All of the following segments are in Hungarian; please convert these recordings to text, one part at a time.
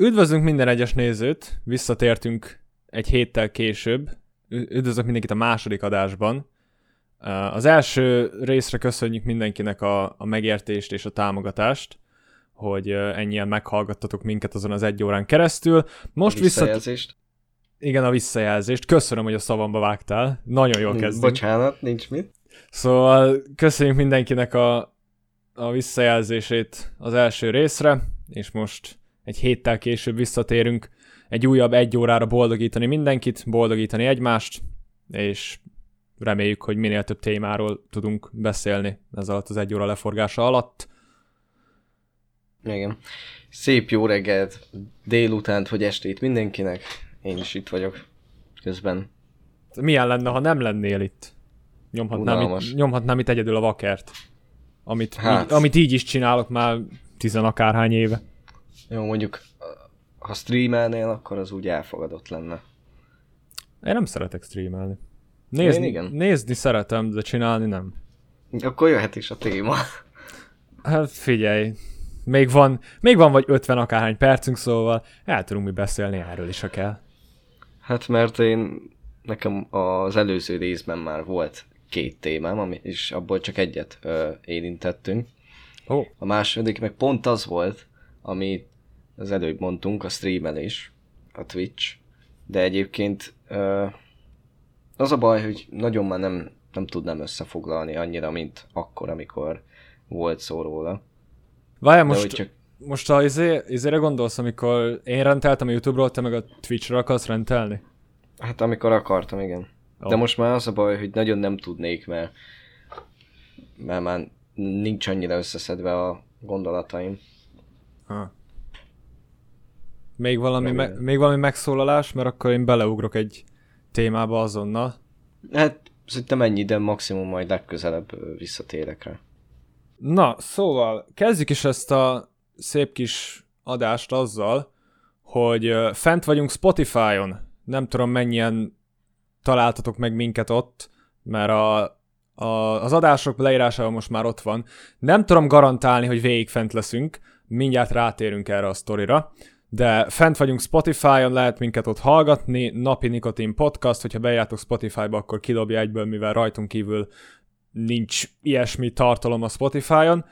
Üdvözlünk minden egyes nézőt, visszatértünk egy héttel később. Üdvözlök mindenkit a második adásban. Az első részre köszönjük mindenkinek a, a megértést és a támogatást, hogy ennyien meghallgattatok minket azon az egy órán keresztül. Most visszajelzést. Igen, a visszajelzést. Köszönöm, hogy a szavamba vágtál. Nagyon jól kezdünk. Bocsánat, nincs mit. Szóval köszönjük mindenkinek a, a visszajelzését az első részre, és most egy héttel később visszatérünk egy újabb egy órára boldogítani mindenkit, boldogítani egymást, és reméljük, hogy minél több témáról tudunk beszélni ez alatt az egy óra leforgása alatt. Igen. Szép jó reggelt, délutánt vagy estét mindenkinek. Én is itt vagyok közben. Milyen lenne, ha nem lennél itt? Nyomhatnám, itt, nyomhatnám itt egyedül a vakert. Amit, hát. így, amit így is csinálok már tizenakárhány éve. Jó, mondjuk, ha streamelnél, akkor az úgy elfogadott lenne. Én nem szeretek streamelni. Nézni, Én igen. Nézni szeretem, de csinálni nem. Akkor jöhet is a téma. Hát figyelj, még van, még van vagy 50 akárhány percünk, szóval el tudunk mi beszélni erről is, ha kell. Hát mert én, nekem az előző részben már volt két témám, ami, és abból csak egyet ö, érintettünk. Oh. A második meg pont az volt, amit az előbb mondtunk, a streamelés, a Twitch, de egyébként az a baj, hogy nagyon már nem, nem tudnám összefoglalni annyira, mint akkor, amikor volt szó róla. Várjál, most, csak... most a izé, izére gondolsz, amikor én rendeltem a Youtube-ról, te meg a Twitch-re akarsz rendelni? Hát amikor akartam, igen. Oh. De most már az a baj, hogy nagyon nem tudnék, mert, mert már nincs annyira összeszedve a gondolataim. Ha. Még valami, me- még valami megszólalás, mert akkor én beleugrok egy témába azonnal. Hát szerintem ennyi, de maximum majd legközelebb visszatérek rá. Na, szóval kezdjük is ezt a szép kis adást azzal, hogy fent vagyunk Spotify-on. Nem tudom mennyien találtatok meg minket ott, mert a, a, az adások leírásában most már ott van. Nem tudom garantálni, hogy végig fent leszünk, mindjárt rátérünk erre a sztorira, de fent vagyunk Spotify-on, lehet minket ott hallgatni, Napi Nikotin Podcast, hogyha bejártok Spotify-ba, akkor kidobja egyből, mivel rajtunk kívül nincs ilyesmi tartalom a Spotify-on.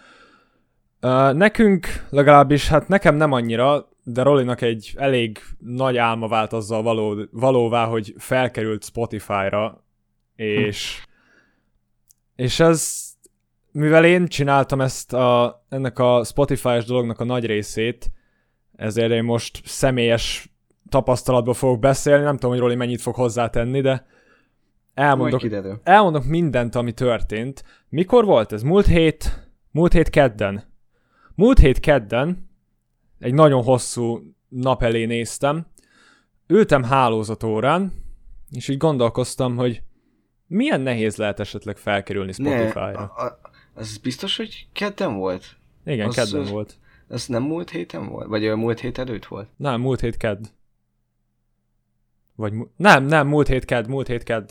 Nekünk legalábbis, hát nekem nem annyira, de Rolinak egy elég nagy álma vált azzal való, valóvá, hogy felkerült Spotify-ra, és, és ez, mivel én csináltam ezt a, ennek a Spotify-es dolognak a nagy részét, ezért én most személyes tapasztalatból fogok beszélni, nem tudom, hogy Roli mennyit fog hozzátenni, de elmondok, elmondok mindent, ami történt. Mikor volt ez? Múlt hét, múlt hét kedden. Múlt hét kedden egy nagyon hosszú nap elé néztem, ültem hálózatórán, és így gondolkoztam, hogy milyen nehéz lehet esetleg felkerülni Spotify-ra. Ne, az biztos, hogy kedden volt? Igen, az, kedden az, volt. Ez nem múlt héten volt? Vagy a múlt hét előtt volt? Nem, múlt hét kedd. Vagy mu- nem, nem, múlt hét kedd, múlt hét kedd.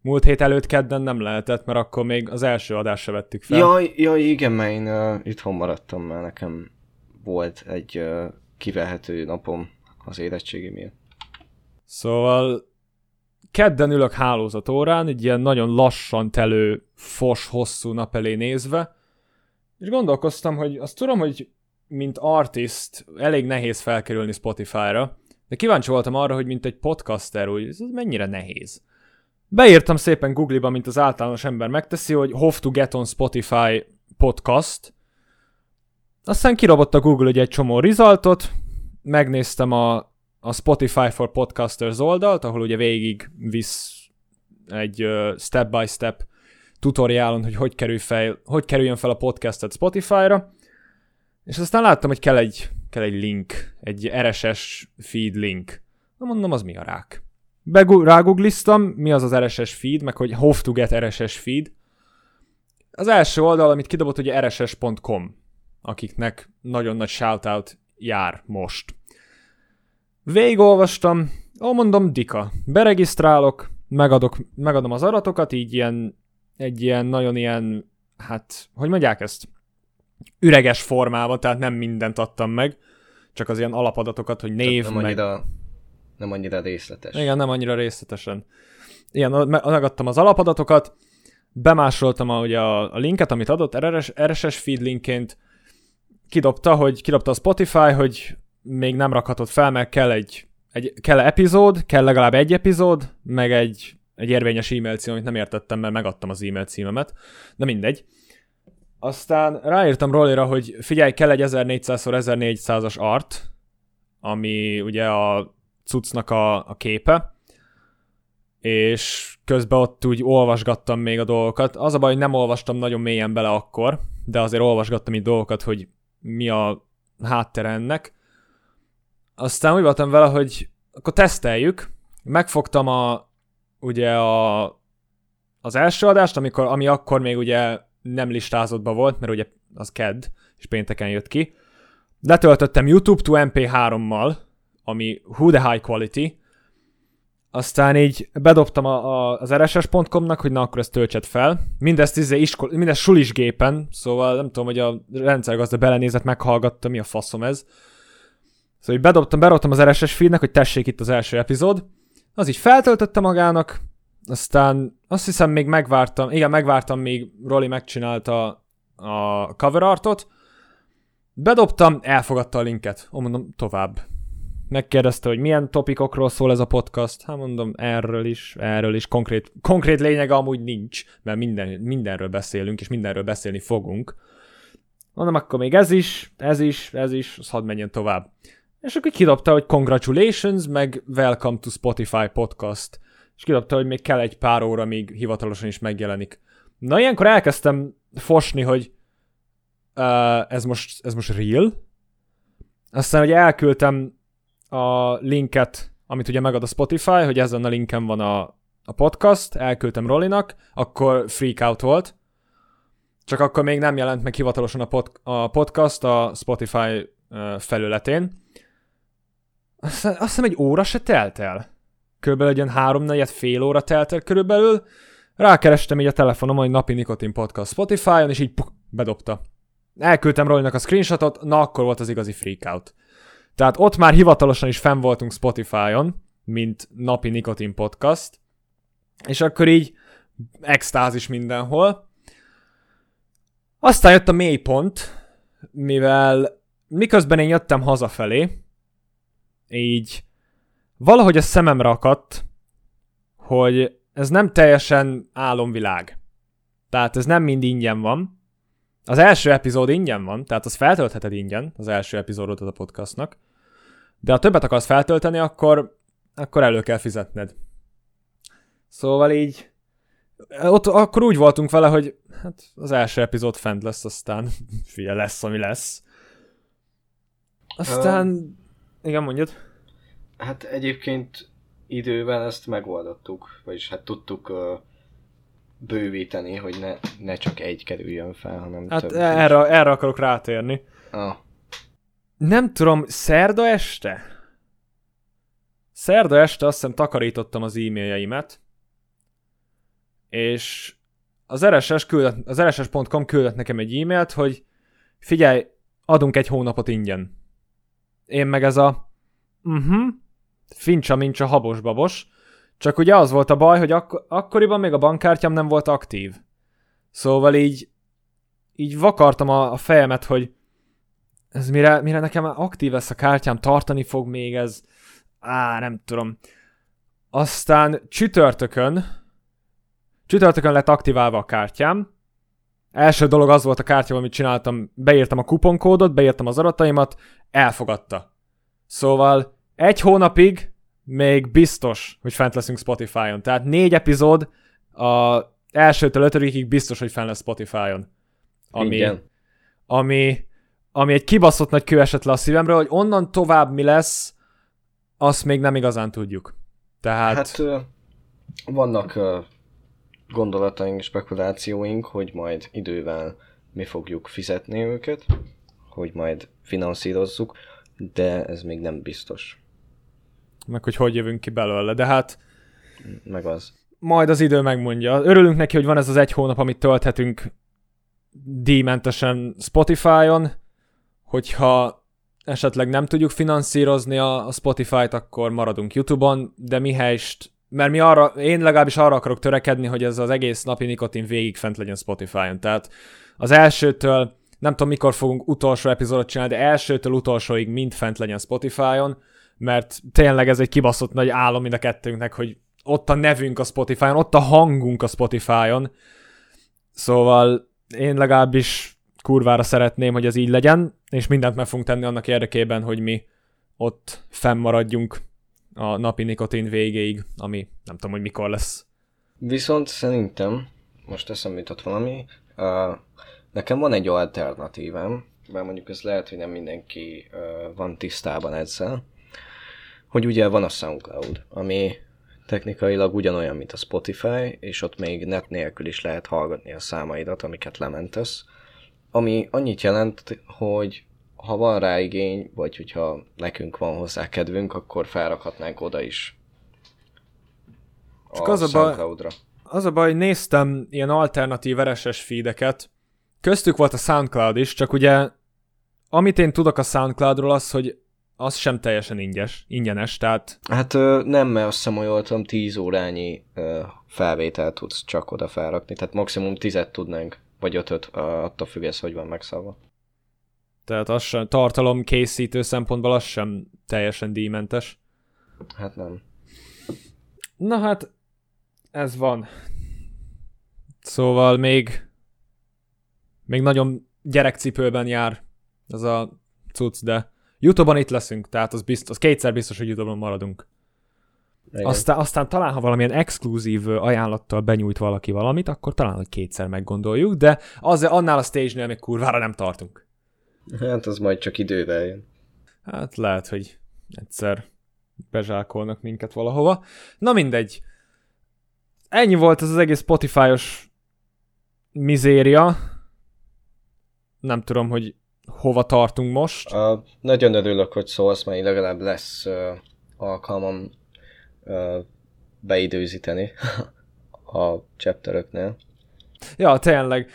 Múlt hét előtt kedden nem lehetett, mert akkor még az első adást se vettük fel. Jaj, jaj igen, mert én uh, itthon maradtam, mert nekem volt egy uh, kivehető napom az érettségi miatt. Szóval kedden ülök hálózatórán, egy ilyen nagyon lassan telő, fos, hosszú nap elé nézve, és gondolkoztam, hogy azt tudom, hogy mint artist elég nehéz felkerülni Spotify-ra, de kíváncsi voltam arra, hogy mint egy podcaster, úgy ez mennyire nehéz. Beírtam szépen Google-ba, mint az általános ember megteszi, hogy How to get on Spotify podcast. Aztán kirobott a Google egy, egy csomó resultot, megnéztem a, a Spotify for Podcasters oldalt, ahol ugye végig visz egy uh, step-by-step tutoriálon, hogy hogy, kerül fel, hogy kerüljön fel a podcastet Spotify-ra, és aztán láttam, hogy kell egy, kell egy link, egy RSS feed link. Na mondom, az mi a rák? rágoogliztam, mi az az RSS feed, meg hogy how to get RSS feed. Az első oldal, amit kidobott, ugye rss.com, akiknek nagyon nagy shoutout jár most. Végigolvastam, ó, mondom, dika. Beregisztrálok, megadok, megadom az adatokat, így ilyen, egy ilyen nagyon ilyen, hát, hogy mondják ezt? Üreges formában, tehát nem mindent adtam meg. csak az ilyen alapadatokat, hogy név, nem meg... Annyira, nem annyira részletes. Igen, nem annyira részletesen. Igen, megadtam az alapadatokat, bemásoltam a, ugye a, a linket, amit adott RSS, RSS feed linkként, kidobta, hogy kidobta a Spotify, hogy még nem rakhatod fel, mert kell egy, egy kell epizód, kell legalább egy epizód, meg egy, egy érvényes e-mail cím, amit nem értettem, mert megadtam az e-mail címemet. De mindegy. Aztán ráírtam Rollira, hogy figyelj, kell egy 1400x1400-as art, ami ugye a cuccnak a, a képe, és közben ott úgy olvasgattam még a dolgokat. Az a baj, hogy nem olvastam nagyon mélyen bele akkor, de azért olvasgattam így dolgokat, hogy mi a háttere ennek. Aztán úgy voltam vele, hogy akkor teszteljük. Megfogtam a, ugye a, az első adást, amikor, ami akkor még ugye nem listázottba volt, mert ugye az KED, és pénteken jött ki. Letöltöttem YouTube to MP3-mal, ami who the high quality, aztán így bedobtam a, a, az rss.com-nak, hogy na akkor ezt töltsed fel. Mindezt, izé iskol, mindezt sulis gépen, szóval nem tudom, hogy a rendszergazda belenézett, meghallgatta, mi a faszom ez. Szóval így bedobtam, bedobtam az RSS feednek, hogy tessék itt az első epizód. Az így feltöltötte magának, aztán azt hiszem még megvártam, igen, megvártam, még Rolly megcsinálta a cover artot. Bedobtam, elfogadta a linket. Ó, mondom, tovább megkérdezte, hogy milyen topikokról szól ez a podcast. Hát mondom, erről is, erről is. Konkrét, konkrét lényege amúgy nincs, mert minden, mindenről beszélünk, és mindenről beszélni fogunk. Mondom, akkor még ez is, ez is, ez is, az hadd menjen tovább. És akkor kidobta, hogy congratulations, meg welcome to Spotify podcast. És kidobta, hogy még kell egy pár óra, míg hivatalosan is megjelenik. Na, ilyenkor elkezdtem fosni, hogy uh, ez, most, ez most real? Aztán, hogy elküldtem a linket, amit ugye megad a Spotify, hogy ezen a linken van a, a podcast, elküldtem Rollinak, akkor freak out volt. Csak akkor még nem jelent meg hivatalosan a, pod, a podcast a Spotify uh, felületén. Azt, azt hiszem egy óra se telt el. Körülbelül egy ilyen három fél óra telt el körülbelül. Rákerestem így a telefonom, hogy napi nikotin podcast Spotify-on, és így puk, bedobta. Elküldtem Rollinak a screenshotot, na akkor volt az igazi freakout. Tehát ott már hivatalosan is fenn voltunk Spotify-on, mint napi nikotin podcast, és akkor így extázis mindenhol. Aztán jött a mélypont, mivel miközben én jöttem hazafelé, így valahogy a szememre akadt, hogy ez nem teljesen álomvilág. Tehát ez nem mind ingyen van. Az első epizód ingyen van, tehát az feltöltheted ingyen, az első epizódot a podcastnak. De ha többet akarsz feltölteni, akkor, akkor elő kell fizetned. Szóval így, ott akkor úgy voltunk vele, hogy hát az első epizód fent lesz, aztán fia lesz, ami lesz. Aztán, uh, igen, mondjad. Hát egyébként idővel ezt megoldottuk, vagyis hát tudtuk uh, bővíteni, hogy ne, ne csak egy kerüljön fel, hanem hát több. Erre, erre akarok rátérni. Ah. Nem tudom, szerda este? Szerda este azt hiszem takarítottam az e-mailjeimet, és az RSS küldött, az RSS.com küldött nekem egy e-mailt, hogy figyelj, adunk egy hónapot ingyen. Én meg ez a uh-huh, fincsa mincsa habos babos, csak ugye az volt a baj, hogy ak- akkoriban még a bankkártyám nem volt aktív. Szóval így így vakartam a, a fejemet, hogy ez mire, mire nekem aktív lesz a kártyám, tartani fog még ez, á, nem tudom. Aztán csütörtökön, csütörtökön lett aktiválva a kártyám. Első dolog az volt a kártya, amit csináltam, beírtam a kuponkódot, beírtam az adataimat, elfogadta. Szóval egy hónapig még biztos, hogy fent leszünk Spotify-on. Tehát négy epizód a elsőtől ötödikig biztos, hogy fent lesz Spotify-on. Ami, Igen. ami ami egy kibaszott nagy kő esett le a szívemről, hogy onnan tovább mi lesz, azt még nem igazán tudjuk. Tehát... Hát vannak gondolataink, spekulációink, hogy majd idővel mi fogjuk fizetni őket, hogy majd finanszírozzuk, de ez még nem biztos. Meg hogy hogy jövünk ki belőle, de hát... Meg az. Majd az idő megmondja. Örülünk neki, hogy van ez az egy hónap, amit tölthetünk díjmentesen Spotify-on, hogyha esetleg nem tudjuk finanszírozni a, Spotify-t, akkor maradunk YouTube-on, de mihelyst, mert mi arra, én legalábbis arra akarok törekedni, hogy ez az egész napi nikotin végig fent legyen Spotify-on. Tehát az elsőtől, nem tudom mikor fogunk utolsó epizódot csinálni, de elsőtől utolsóig mind fent legyen Spotify-on, mert tényleg ez egy kibaszott nagy álom mind a kettőnknek, hogy ott a nevünk a Spotify-on, ott a hangunk a Spotify-on. Szóval én legalábbis kurvára szeretném, hogy ez így legyen, és mindent meg fogunk tenni annak érdekében, hogy mi ott fennmaradjunk a napi nikotin végéig, ami nem tudom, hogy mikor lesz. Viszont szerintem, most eszembe jutott valami, uh, nekem van egy alternatívám, mert mondjuk ez lehet, hogy nem mindenki uh, van tisztában ezzel, hogy ugye van a SoundCloud, ami technikailag ugyanolyan, mint a Spotify, és ott még net nélkül is lehet hallgatni a számaidat, amiket lementesz, ami annyit jelent, hogy ha van rá igény, vagy hogyha nekünk van hozzá kedvünk, akkor felrakhatnánk oda is. Csak a az a baj, az a baj, néztem ilyen alternatív RSS feedeket, köztük volt a SoundCloud is, csak ugye amit én tudok a SoundCloudról az, hogy az sem teljesen ingyes, ingyenes, tehát... Hát nem, mert azt hiszem, hogy 10 órányi felvételt tudsz csak oda felrakni, tehát maximum 10 tudnánk, vagy 5 attól függ ez, hogy van megszállva. Tehát az sem, tartalom készítő szempontból az sem teljesen díjmentes. Hát nem. Na hát, ez van. Szóval még még nagyon gyerekcipőben jár ez a cucc, de Youtube-on itt leszünk, tehát az, biztos, az kétszer biztos, hogy Youtube-on maradunk. Aztán, aztán talán, ha valamilyen exkluzív ajánlattal benyújt valaki valamit, akkor talán, hogy kétszer meggondoljuk, de az, annál a stage-nél még kurvára nem tartunk. Hát az majd csak idővel jön. Hát lehet, hogy egyszer bezsákolnak minket valahova. Na mindegy. Ennyi volt ez az egész Spotify-os mizéria. Nem tudom, hogy hova tartunk most. Uh, nagyon örülök, hogy szólsz, mert legalább lesz uh, alkalmam uh, beidőzíteni a chapteröknél. Ja, tényleg.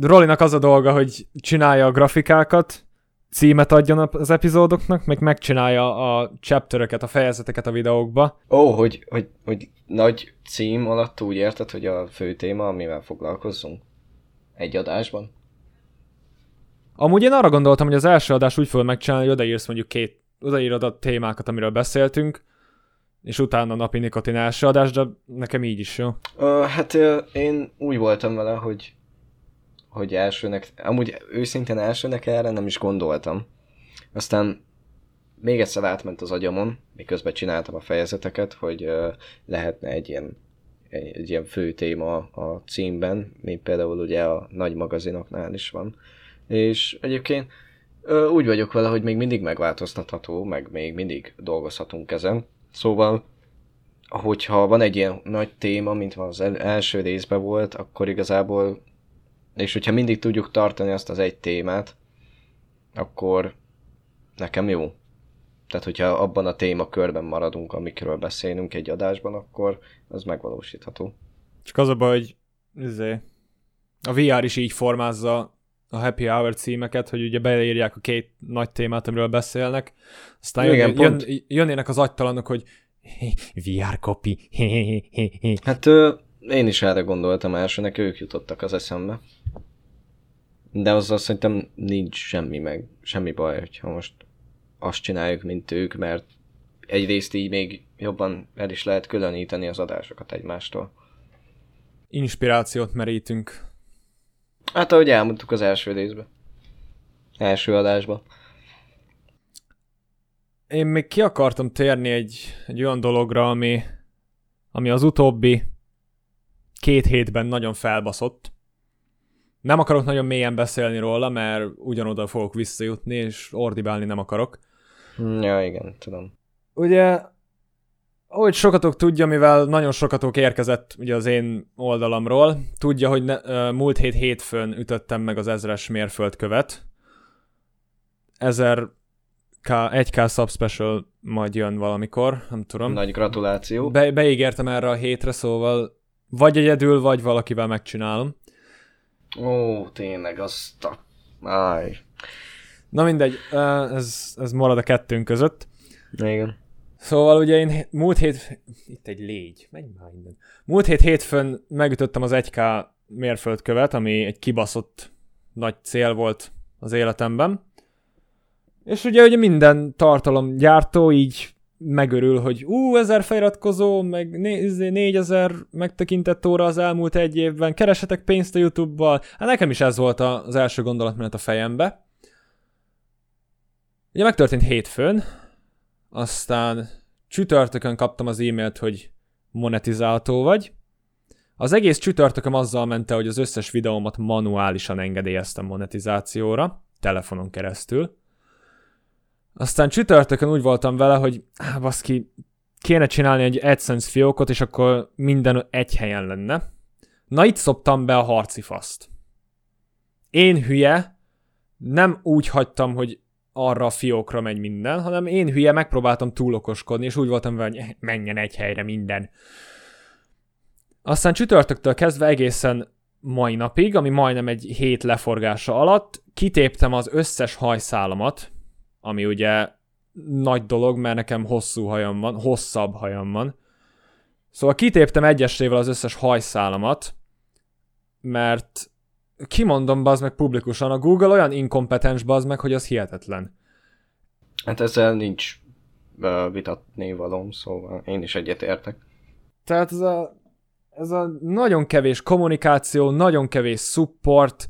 Rolinak az a dolga, hogy csinálja a grafikákat, címet adjon az epizódoknak, meg megcsinálja a chapteröket, a fejezeteket a videókba. Ó, oh, hogy, hogy, hogy nagy cím alatt úgy érted, hogy a fő téma, amivel foglalkozzunk? Egy adásban? Amúgy én arra gondoltam, hogy az első adás úgy fogod megcsinálni, hogy odaírsz mondjuk két, odaírod a témákat, amiről beszéltünk, és utána napi nikotin első adás, de nekem így is jó. Uh, hát én úgy voltam vele, hogy hogy elsőnek, amúgy őszintén elsőnek erre nem is gondoltam. Aztán még egyszer átment az agyamon, miközben csináltam a fejezeteket, hogy uh, lehetne egy ilyen, egy, egy ilyen fő téma a címben, mint például ugye a nagy magazinoknál is van. És egyébként uh, úgy vagyok vele, hogy még mindig megváltoztatható, meg még mindig dolgozhatunk ezen. Szóval hogyha van egy ilyen nagy téma, mint az első részben volt, akkor igazából és hogyha mindig tudjuk tartani azt az egy témát, akkor nekem jó. Tehát, hogyha abban a témakörben maradunk, amikről beszélünk egy adásban, akkor az megvalósítható. Csak az a baj, hogy izé, a VR is így formázza a Happy Hour címeket, hogy ugye beírják a két nagy témát, amiről beszélnek, aztán Igen, jön, jön, jönnének az agytalanok, hogy VR copy. hát ö, én is erre gondoltam elsőnek, ők jutottak az eszembe. De azzal szerintem nincs semmi meg, semmi baj, hogyha most azt csináljuk, mint ők, mert egyrészt így még jobban el is lehet különíteni az adásokat egymástól. Inspirációt merítünk. Hát ahogy elmondtuk az első részben. Első adásban. Én még ki akartam térni egy, egy olyan dologra, ami, ami az utóbbi két hétben nagyon felbaszott. Nem akarok nagyon mélyen beszélni róla, mert ugyanoda fogok visszajutni, és ordibálni nem akarok. Ja, igen, tudom. Ugye, ahogy sokatok tudja, mivel nagyon sokatok érkezett ugye az én oldalamról, tudja, hogy ne, múlt hét hétfőn ütöttem meg az ezres mérföldkövet. 1000 K, 1K subspecial majd jön valamikor, nem tudom. Nagy gratuláció. Be, beígértem erre a hétre, szóval vagy egyedül, vagy valakivel megcsinálom. Ó, tényleg, azt a... Áj. Na mindegy, ez, ez marad a kettőnk között. Igen. Szóval ugye én múlt hét... Itt egy légy. Menj már innen. Múlt hét hétfőn megütöttem az 1K mérföldkövet, ami egy kibaszott nagy cél volt az életemben. És ugye, ugye minden tartalomgyártó így megörül, hogy ú, ezer feliratkozó, meg né- négyezer megtekintett óra az elmúlt egy évben, keresetek pénzt a YouTube-bal. Hát nekem is ez volt az első gondolatmenet a fejembe. Ugye megtörtént hétfőn, aztán csütörtökön kaptam az e-mailt, hogy monetizálható vagy. Az egész csütörtököm azzal ment hogy az összes videómat manuálisan engedélyeztem monetizációra, telefonon keresztül. Aztán csütörtökön úgy voltam vele, hogy baszki, kéne csinálni egy AdSense fiókot, és akkor minden egy helyen lenne. Na itt szoptam be a harci faszt. Én hülye, nem úgy hagytam, hogy arra a fiókra megy minden, hanem én hülye megpróbáltam túlokoskodni, és úgy voltam vele, hogy menjen egy helyre minden. Aztán csütörtöktől kezdve egészen mai napig, ami majdnem egy hét leforgása alatt, kitéptem az összes hajszálamat, ami ugye nagy dolog, mert nekem hosszú hajam van, hosszabb hajam van. Szóval kitéptem egyesével az összes hajszálamat, mert kimondom bazd meg publikusan, a Google olyan inkompetens bazd meg, hogy az hihetetlen. Hát ezzel nincs uh, vitatni valóm, szóval én is egyetértek. Tehát ez a, ez a nagyon kevés kommunikáció, nagyon kevés support,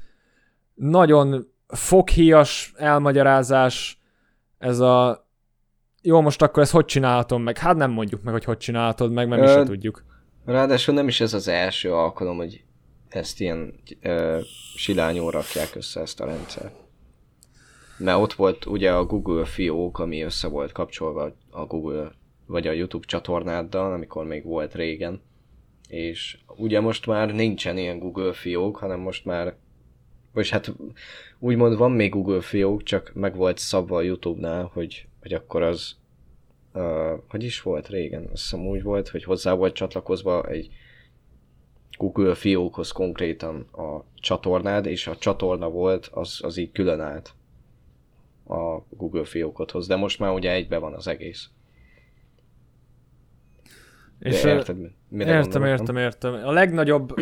nagyon foghíjas elmagyarázás, ez a jó, most akkor ezt hogy csinálhatom meg? Hát nem mondjuk meg, hogy hogy csinálhatod meg, mert mi se tudjuk. Ráadásul nem is ez az első alkalom, hogy ezt ilyen ö, silányul rakják össze ezt a rendszert. Mert ott volt ugye a Google fiók, ami össze volt kapcsolva a Google vagy a YouTube csatornáddal, amikor még volt régen. És ugye most már nincsen ilyen Google fiók, hanem most már vagy hát úgymond van még Google fiók, csak meg volt szabva a Youtube-nál, hogy, hogy akkor az uh, hogy is volt régen? Azt hiszem úgy volt, hogy hozzá volt csatlakozva egy Google fiókhoz konkrétan a csatornád, és a csatorna volt, az, az így külön állt a Google fiókodhoz, de most már ugye egybe van az egész. És érted, mire értem, értem, értem. A legnagyobb,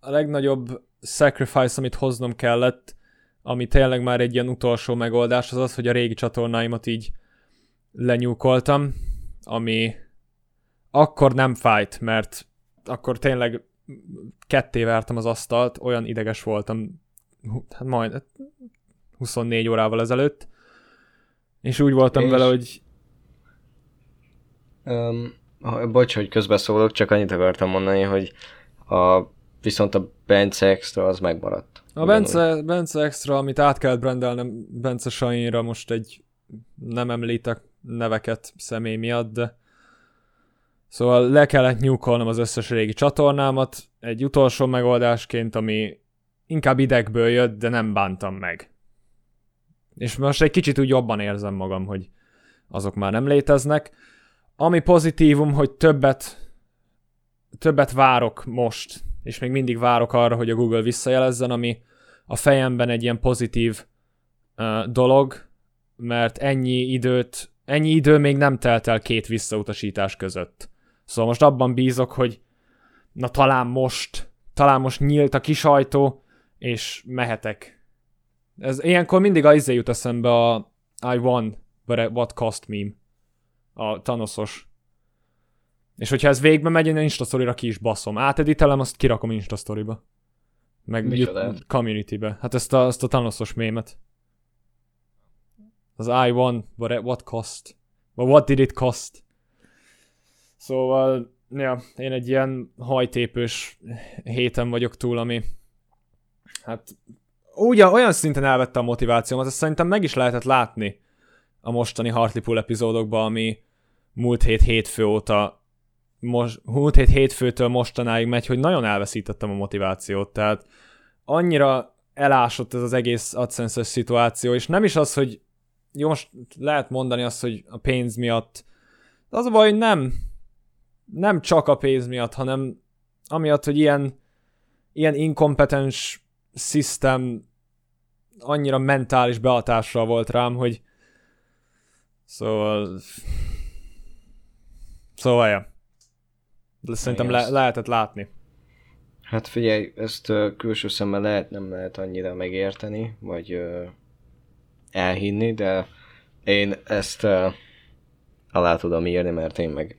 a legnagyobb sacrifice, amit hoznom kellett, ami tényleg már egy ilyen utolsó megoldás, az az, hogy a régi csatornáimat így lenyúkoltam, ami akkor nem fájt, mert akkor tényleg ketté vertem az asztalt, olyan ideges voltam, hát majd 24 órával ezelőtt, és úgy voltam és... vele, hogy... Um, bocs, hogy közbeszólok, csak annyit akartam mondani, hogy a, viszont a Bence Extra az megmaradt. A Bence, Bence Extra, amit át kellett brendelnem Bence Sainra, most egy nem említek neveket személy miatt, de Szóval le kellett nyúkolnom az összes régi csatornámat, egy utolsó megoldásként, ami inkább idegből jött, de nem bántam meg. És most egy kicsit úgy jobban érzem magam, hogy azok már nem léteznek. Ami pozitívum, hogy többet, többet várok most, és még mindig várok arra, hogy a Google visszajelezzen, ami a fejemben egy ilyen pozitív uh, dolog, mert ennyi időt, ennyi idő még nem telt el két visszautasítás között. Szóval most abban bízok, hogy na talán most, talán most nyílt a kis ajtó, és mehetek. Ez ilyenkor mindig a izé jut eszembe a I won, but what cost meme. A Thanosos. És hogyha ez végbe megy, én Instastory-ra ki is baszom. Áteditelem, azt kirakom Instastory-ba. Meg community-be. Hát ezt a, ezt a Thanosos mémet. Az I won, but what cost? But what did it cost? Szóval, ja, én egy ilyen hajtépős héten vagyok túl, ami hát úgy, olyan szinten elvette a motivációmat, ezt szerintem meg is lehetett látni a mostani Hartlepool epizódokban, ami múlt hét hétfő óta most, múlt hét hétfőtől mostanáig megy, hogy nagyon elveszítettem a motivációt, tehát annyira elásott ez az egész adsense szituáció, és nem is az, hogy jó, most lehet mondani azt, hogy a pénz miatt, de az a baj, hogy nem, nem csak a pénz miatt, hanem amiatt, hogy ilyen, ilyen inkompetens system annyira mentális behatással volt rám, hogy szóval szóval ja. De szerintem le- lehetett látni. Hát figyelj, ezt uh, külső szemmel lehet, nem lehet annyira megérteni, vagy uh, elhinni, de én ezt uh, alá tudom írni, mert én meg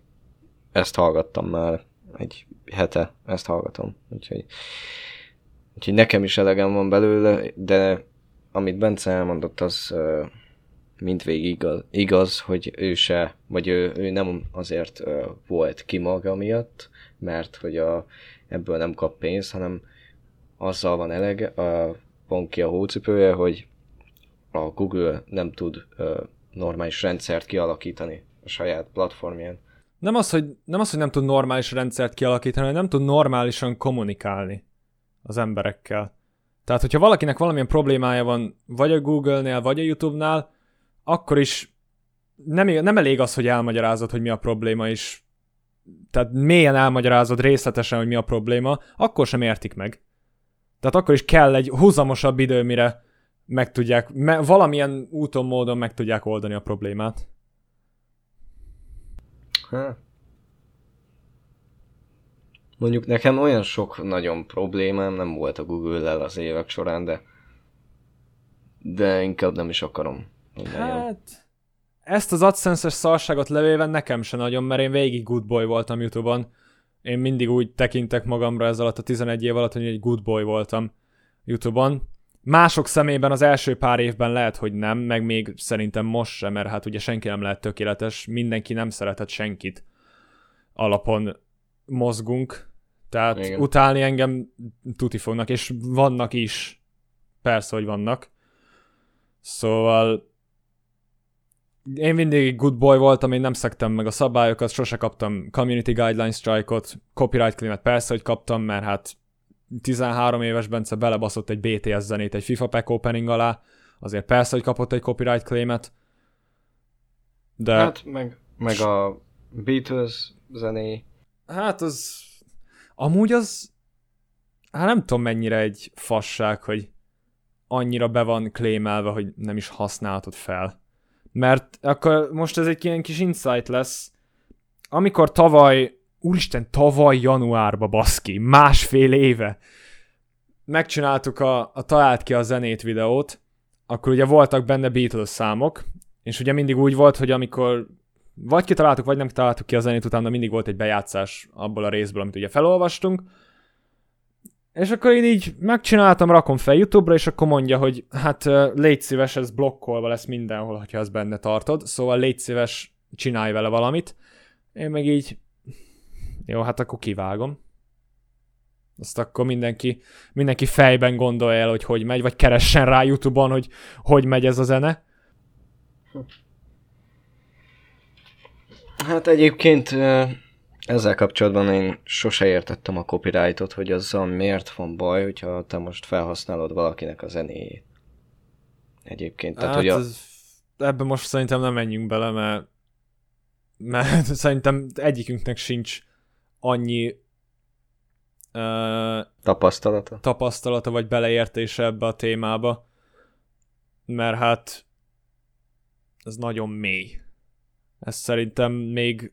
ezt hallgattam már egy hete, ezt hallgatom. Úgyhogy, úgyhogy nekem is elegem van belőle, de amit Bence elmondott, az uh, mindvégig igaz, igaz, hogy ő se, vagy ő, ő nem azért volt ki maga miatt, mert hogy a, ebből nem kap pénzt, hanem azzal van elege, a, pont ki a hócipője, hogy a Google nem tud uh, normális rendszert kialakítani a saját platformján. Nem az, hogy nem, az, hogy nem tud normális rendszert kialakítani, hanem nem tud normálisan kommunikálni az emberekkel. Tehát, hogyha valakinek valamilyen problémája van, vagy a Google-nél, vagy a YouTube-nál, akkor is nem, nem elég az, hogy elmagyarázod, hogy mi a probléma, és tehát mélyen elmagyarázod részletesen, hogy mi a probléma, akkor sem értik meg. Tehát akkor is kell egy húzamosabb idő, mire meg tudják, me, valamilyen úton, módon meg tudják oldani a problémát. Ha. Mondjuk nekem olyan sok nagyon problémám nem volt a Google-lel az évek során, de de inkább nem is akarom. Hát, ezt az AdSense-es szarságot levéve nekem se nagyon, mert én végig good boy voltam Youtube-on. Én mindig úgy tekintek magamra ez alatt a 11 év alatt, hogy egy good boy voltam Youtube-on. Mások szemében az első pár évben lehet, hogy nem, meg még szerintem most sem, mert hát ugye senki nem lehet tökéletes, mindenki nem szeretett senkit alapon mozgunk, tehát Igen. utálni engem tuti fognak, és vannak is, persze, hogy vannak. Szóval én mindig good boy voltam, én nem szektem meg a szabályokat, sose kaptam community guidelines strike-ot, copyright claimet persze, hogy kaptam, mert hát 13 éves Bence belebaszott egy BTS zenét egy FIFA pack opening alá, azért persze, hogy kapott egy copyright claimet. De... Hát, meg, meg a Beatles zené. Hát az... Amúgy az... Hát nem tudom mennyire egy fasság, hogy annyira be van klémelve, hogy nem is használhatod fel. Mert akkor most ez egy ilyen kis insight lesz. Amikor tavaly úristen, tavaly januárba baszki, másfél éve megcsináltuk a, a talált ki a zenét videót, akkor ugye voltak benne Beatles számok, és ugye mindig úgy volt, hogy amikor vagy kitaláltuk, vagy nem találtuk ki a zenét, utána mindig volt egy bejátszás abból a részből, amit ugye felolvastunk, és akkor én így megcsináltam, rakom fel YouTube-ra, és akkor mondja, hogy hát légy szíves, ez blokkolva lesz mindenhol, ha ezt benne tartod, szóval légy szíves, csinálj vele valamit. Én meg így jó, hát akkor kivágom. Azt akkor mindenki, mindenki fejben gondolja el, hogy hogy megy, vagy keressen rá YouTube-on, hogy hogy megy ez a zene. Hát egyébként ezzel kapcsolatban én sose értettem a copyrightot, hogy azzal miért van baj, hogyha te most felhasználod valakinek a zenéjét. Egyébként. Tehát, hát hogy a... ez, ebbe most szerintem nem menjünk bele, mert, mert szerintem egyikünknek sincs annyi uh, tapasztalata. tapasztalata vagy beleértése ebbe a témába, mert hát ez nagyon mély. Ez szerintem még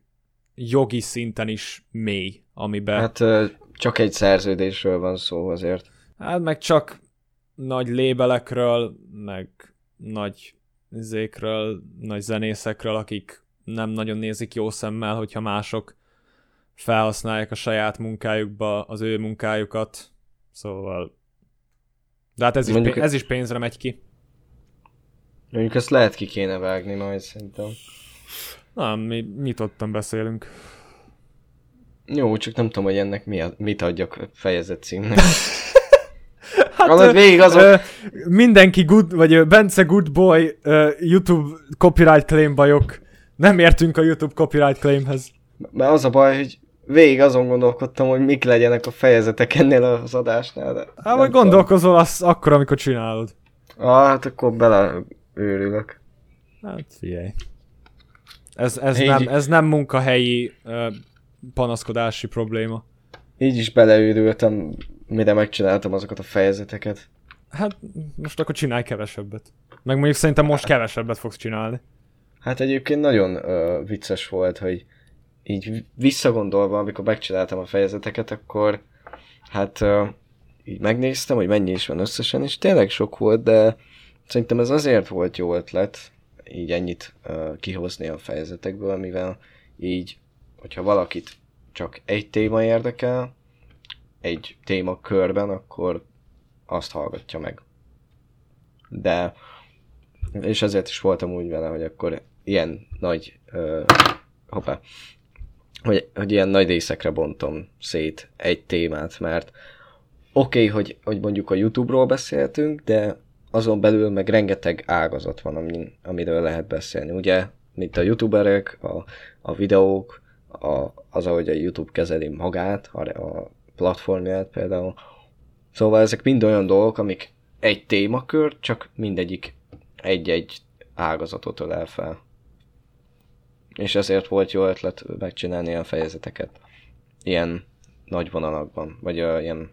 jogi szinten is mély, amiben... Hát csak egy szerződésről van szó azért. Hát meg csak nagy lébelekről, meg nagy zékről, nagy zenészekről, akik nem nagyon nézik jó szemmel, hogyha mások felhasználják a saját munkájukba az ő munkájukat, szóval... De hát ez, is, pénz, ez is pénzre megy ki. Mondjuk ezt lehet ki kéne vágni majd szerintem. Nem, mi nyitottan beszélünk. Jó, csak nem tudom, hogy ennek mi a, mit adjak fejezet címnek. hát, végig azon... ö, mindenki good, vagy Bence good boy ö, YouTube copyright claim bajok. Nem értünk a YouTube copyright claimhez. Mert az a baj, hogy végig azon gondolkodtam, hogy mik legyenek a fejezetek ennél az adásnál. De hát majd gondolkozol az akkor, amikor csinálod. Ah, hát akkor beleőrülök. Hát figyelj. Ez, ez, nem, ez nem munkahelyi uh, panaszkodási probléma. Így is beleőrültem, mire megcsináltam azokat a fejezeteket. Hát most akkor csinálj kevesebbet. Meg mondjuk szerintem most kevesebbet fogsz csinálni. Hát egyébként nagyon uh, vicces volt, hogy így visszagondolva, amikor megcsináltam a fejezeteket, akkor hát uh, így megnéztem, hogy mennyi is van összesen, és tényleg sok volt, de szerintem ez azért volt jó ötlet, így ennyit uh, kihozni a fejezetekből, mivel így, hogyha valakit csak egy téma érdekel, egy téma körben, akkor azt hallgatja meg. De, és ezért is voltam úgy vele, hogy akkor ilyen nagy, uh, hoppá, hogy, hogy ilyen nagy részekre bontom szét egy témát, mert oké, okay, hogy, hogy mondjuk a YouTube-ról beszéltünk, de azon belül meg rengeteg ágazat van, amin, amiről lehet beszélni. Ugye, mint a youtuberek, a, a videók, a, az, ahogy a YouTube kezeli magát, a, a platformját például. Szóval ezek mind olyan dolgok, amik egy témakör, csak mindegyik egy-egy ágazatot ölel fel. És ezért volt jó ötlet megcsinálni a fejezeteket. Ilyen nagy vonalakban, vagy uh, ilyen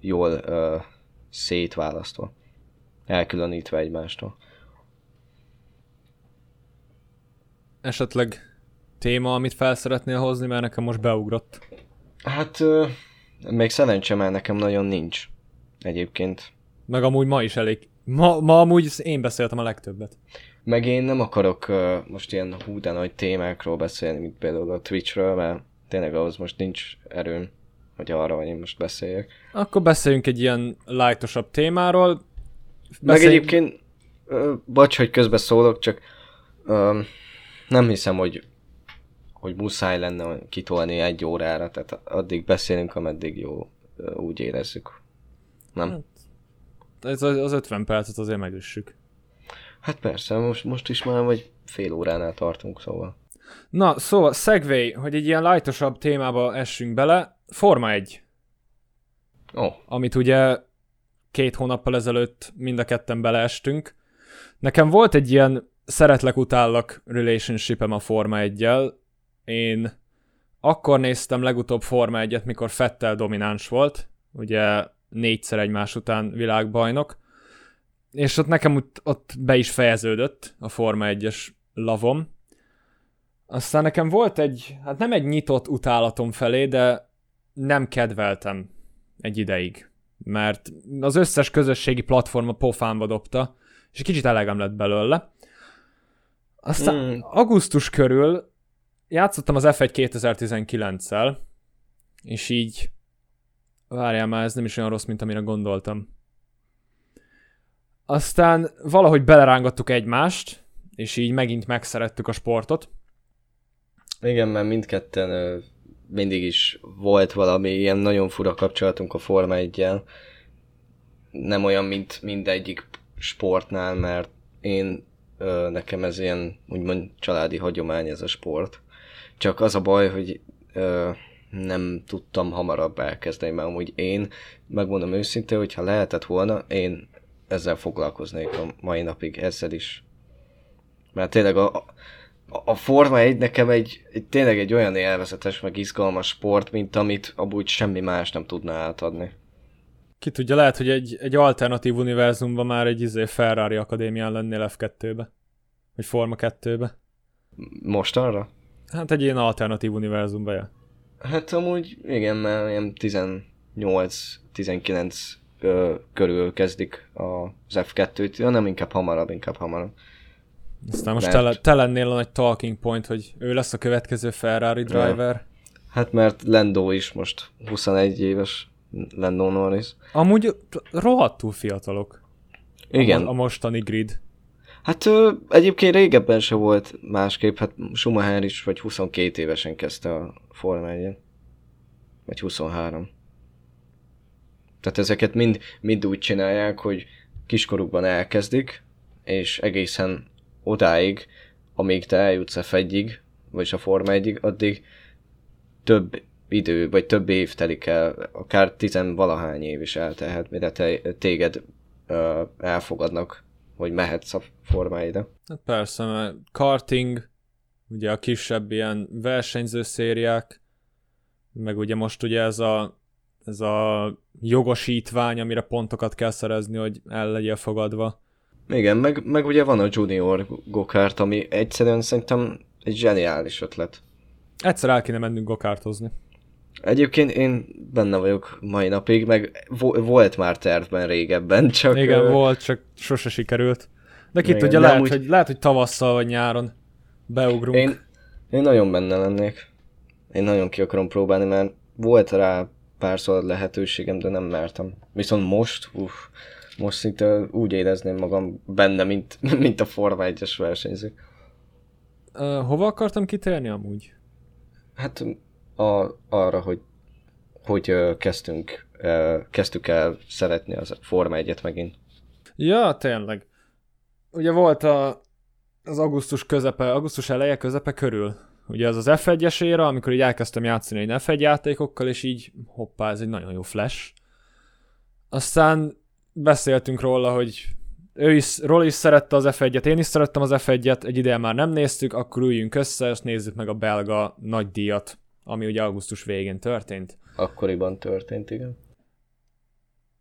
jól uh, szétválasztva, elkülönítve egymástól. Esetleg téma, amit fel szeretnél hozni, mert nekem most beugrott. Hát, uh, még szerencsém, mert nekem nagyon nincs egyébként. Meg amúgy ma is elég. Ma, ma amúgy én beszéltem a legtöbbet. Meg én nem akarok uh, most ilyen hú de nagy témákról beszélni, mint például a Twitchről, mert tényleg ahhoz most nincs erőm, hogy arra, hogy én most beszéljek. Akkor beszéljünk egy ilyen lightosabb témáról. Beszélj... Meg egyébként, bocs, hogy közbe szólok, csak uh, nem hiszem, hogy hogy muszáj lenne kitolni egy órára, tehát addig beszélünk, ameddig jó, úgy érezzük. Nem? Hát, ez az 50 percet azért megüssük. Hát persze, most, most is már vagy fél óránál tartunk, szóval. Na, szóval, segway, hogy egy ilyen lightosabb témába essünk bele, Forma 1. Oh. Amit ugye két hónappal ezelőtt mind a ketten beleestünk. Nekem volt egy ilyen szeretlek-utállak relationshipem a Forma 1 Én akkor néztem legutóbb Forma 1-et, mikor Fettel domináns volt, ugye négyszer egymás után világbajnok, és ott nekem ott, ott be is fejeződött a Forma 1-es lavom. Aztán nekem volt egy, hát nem egy nyitott utálatom felé, de nem kedveltem egy ideig. Mert az összes közösségi platforma pofánba dobta, és kicsit elegem lett belőle. Aztán mm. augusztus körül játszottam az F1 2019-szel, és így várjál már, ez nem is olyan rossz, mint amire gondoltam. Aztán valahogy belerángattuk egymást, és így megint megszerettük a sportot. Igen, mert mindketten mindig is volt valami ilyen nagyon fura kapcsolatunk a Forma 1 Nem olyan, mint mindegyik sportnál, mert én nekem ez ilyen úgymond családi hagyomány ez a sport. Csak az a baj, hogy ö, nem tudtam hamarabb elkezdeni, mert amúgy én, megmondom őszintén, hogyha lehetett volna, én ezzel foglalkoznék a mai napig, ezzel is. Mert tényleg a, a, Forma egy nekem egy, egy, tényleg egy olyan élvezetes, meg izgalmas sport, mint amit amúgy semmi más nem tudna átadni. Ki tudja, lehet, hogy egy, egy alternatív univerzumban már egy izé Ferrari akadémián lennél F2-be. Vagy Forma 2-be. Most arra? Hát egy ilyen alternatív univerzumban, ja. Hát amúgy igen, mert ilyen 18-19 körül kezdik az F2-t, ja, nem inkább hamarabb, inkább hamarabb. Aztán most mert... te, te lennél a nagy talking point, hogy ő lesz a következő Ferrari driver. Ja. Hát mert Lando is most 21 éves, Lando Norris. Amúgy rohadtul fiatalok. Igen. A, a mostani grid. Hát ö, egyébként régebben se volt másképp, hát Schumacher is vagy 22 évesen kezdte a Forma 1 Vagy 23. Tehát ezeket mind, mind úgy csinálják, hogy kiskorukban elkezdik, és egészen odáig, amíg te eljutsz a fegyig, vagy a Forma 1 addig több idő, vagy több év telik el, akár tizenvalahány év is eltehet, mire te, téged ö, elfogadnak, hogy mehetsz a Forma 1 Hát persze, mert karting, ugye a kisebb ilyen versenyző szériák, meg ugye most ugye ez a ez a jogosítvány, amire pontokat kell szerezni, hogy el legyél fogadva. Igen, meg, meg ugye van a junior gokárt, ami egyszerűen szerintem egy zseniális ötlet. Egyszer el kéne mennünk gokártozni. Egyébként én benne vagyok mai napig, meg vo- volt már tervben régebben, csak... Igen, ö... volt, csak sose sikerült. De ki tudja, lehet, úgy... hogy, lehet, hogy tavasszal vagy nyáron beugrunk. Én, én nagyon benne lennék. Én nagyon ki akarom próbálni, mert volt rá párszor lehetőségem, de nem mertem. Viszont most, uff, most szinte úgy érezném magam benne, mint, mint a Forma 1-es versenyző. Uh, hova akartam kitérni amúgy? Hát a, arra, hogy hogy uh, kezdtünk, uh, kezdtük el szeretni az Forma 1-et megint. Ja, tényleg. Ugye volt a, az augusztus közepe, augusztus eleje közepe körül. Ugye az az F1-es éra, amikor így elkezdtem játszani egy F1 játékokkal, és így hoppá, ez egy nagyon jó flash. Aztán beszéltünk róla, hogy ő is, Roll is szerette az F1-et, én is szerettem az F1-et, egy ideje már nem néztük, akkor üljünk össze, és nézzük meg a belga nagy díjat, ami ugye augusztus végén történt. Akkoriban történt, igen.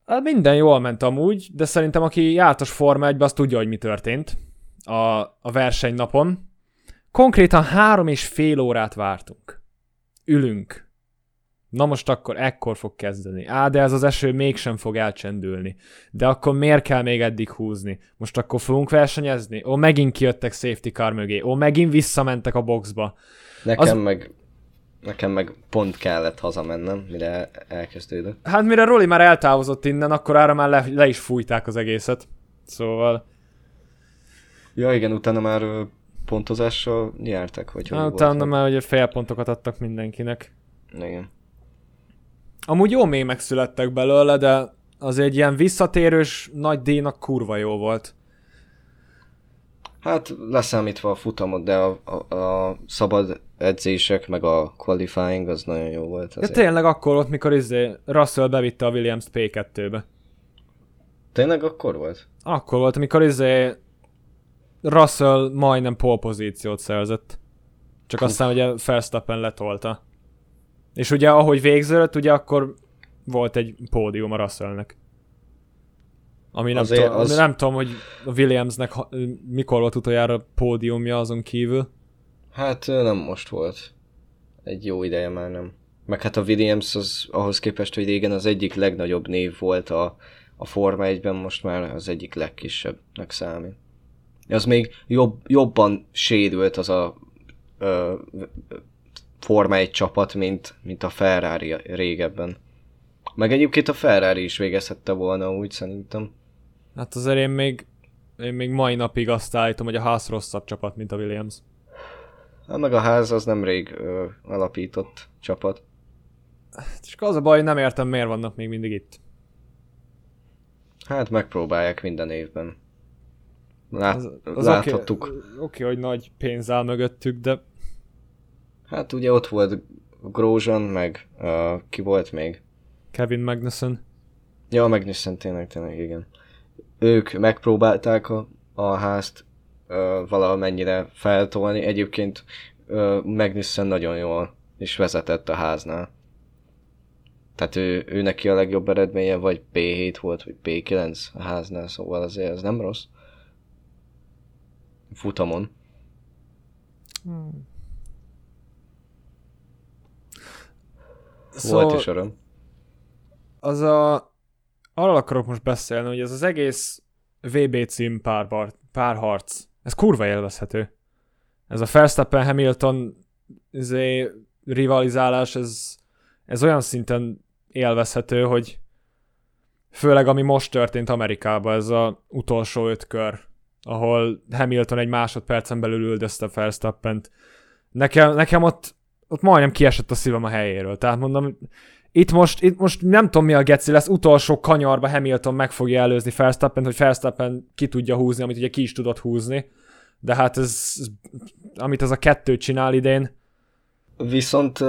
Hát minden jól ment amúgy, de szerintem aki jártas Forma 1 az tudja, hogy mi történt a, a versenynapon. Konkrétan három és fél órát vártunk. Ülünk. Na most akkor ekkor fog kezdeni. Á, de ez az eső mégsem fog elcsendülni. De akkor miért kell még eddig húzni? Most akkor fogunk versenyezni? Ó, megint kijöttek safety car mögé. Ó, megint visszamentek a boxba. Nekem az... meg Nekem meg pont kellett hazamennem, mire elkezdődött. Hát mire Roli már eltávozott innen, akkor arra már le, le is fújták az egészet. Szóval... Ja igen, utána már pontozással nyertek, vagy hogy hát, Utána már ugye félpontokat adtak mindenkinek. Igen. Amúgy jó még megszülettek belőle, de az egy ilyen visszatérős nagy díjnak kurva jó volt. Hát leszámítva a futamot, de a, a, a szabad edzések, meg a qualifying az nagyon jó volt. Ja, tényleg akkor volt, mikor izé Russell bevitte a Williams P2-be. Tényleg akkor volt? Akkor volt, amikor izé Russell majdnem pole pozíciót szerzett. Csak Uf. aztán ugye Verstappen letolta. És ugye ahogy végződött, ugye akkor volt egy pódium a Russellnek. Ami nem, Azért tudom, az... nem tudom, hogy a Williamsnek mikor volt utoljára pódiumja azon kívül. Hát nem most volt. Egy jó ideje már nem. Meg hát a Williams az ahhoz képest, hogy régen az egyik legnagyobb név volt a, a Forma 1-ben, most már az egyik legkisebbnek számít. Az még jobb, jobban sérült az a ö, Forma 1 csapat, mint, mint a Ferrari régebben. Meg egyébként a Ferrari is végezhette volna úgy szerintem. Hát azért én még, én még mai napig azt állítom, hogy a ház rosszabb csapat, mint a Williams. Hát meg a ház az nemrég ö, alapított csapat. Csak az a baj, nem értem, miért vannak még mindig itt. Hát megpróbálják minden évben. Lát, az, az láthattuk. Oké, okay, okay, hogy nagy pénz áll mögöttük, de... Hát ugye ott volt Grosjean, meg uh, ki volt még? Kevin Magnussen. Ja, Magnussen tényleg, tényleg, igen. Ők megpróbálták a, a házt uh, valamennyire feltolni. Egyébként uh, Magnussen nagyon jól is vezetett a háznál. Tehát ő, ő neki a legjobb eredménye vagy P7 volt, vagy P9 a háznál, szóval azért ez nem rossz. Futamon. Hmm. Szóval volt is öröm. Az a... Arról akarok most beszélni, hogy ez az egész VB cím párbar, párharc, ez kurva élvezhető. Ez a Verstappen Hamilton izé, rivalizálás, ez, ez olyan szinten élvezhető, hogy főleg ami most történt Amerikában, ez a utolsó öt kör, ahol Hamilton egy másodpercen belül üldözte Verstappent. Nekem, nekem ott, ott majdnem kiesett a szívem a helyéről. Tehát mondom, itt most, itt most nem tudom mi a geci lesz, utolsó kanyarba Hamilton meg fogja előzni Verstappen, hogy Verstappen ki tudja húzni, amit ugye ki is tudott húzni. De hát ez, amit az a kettő csinál idén. Viszont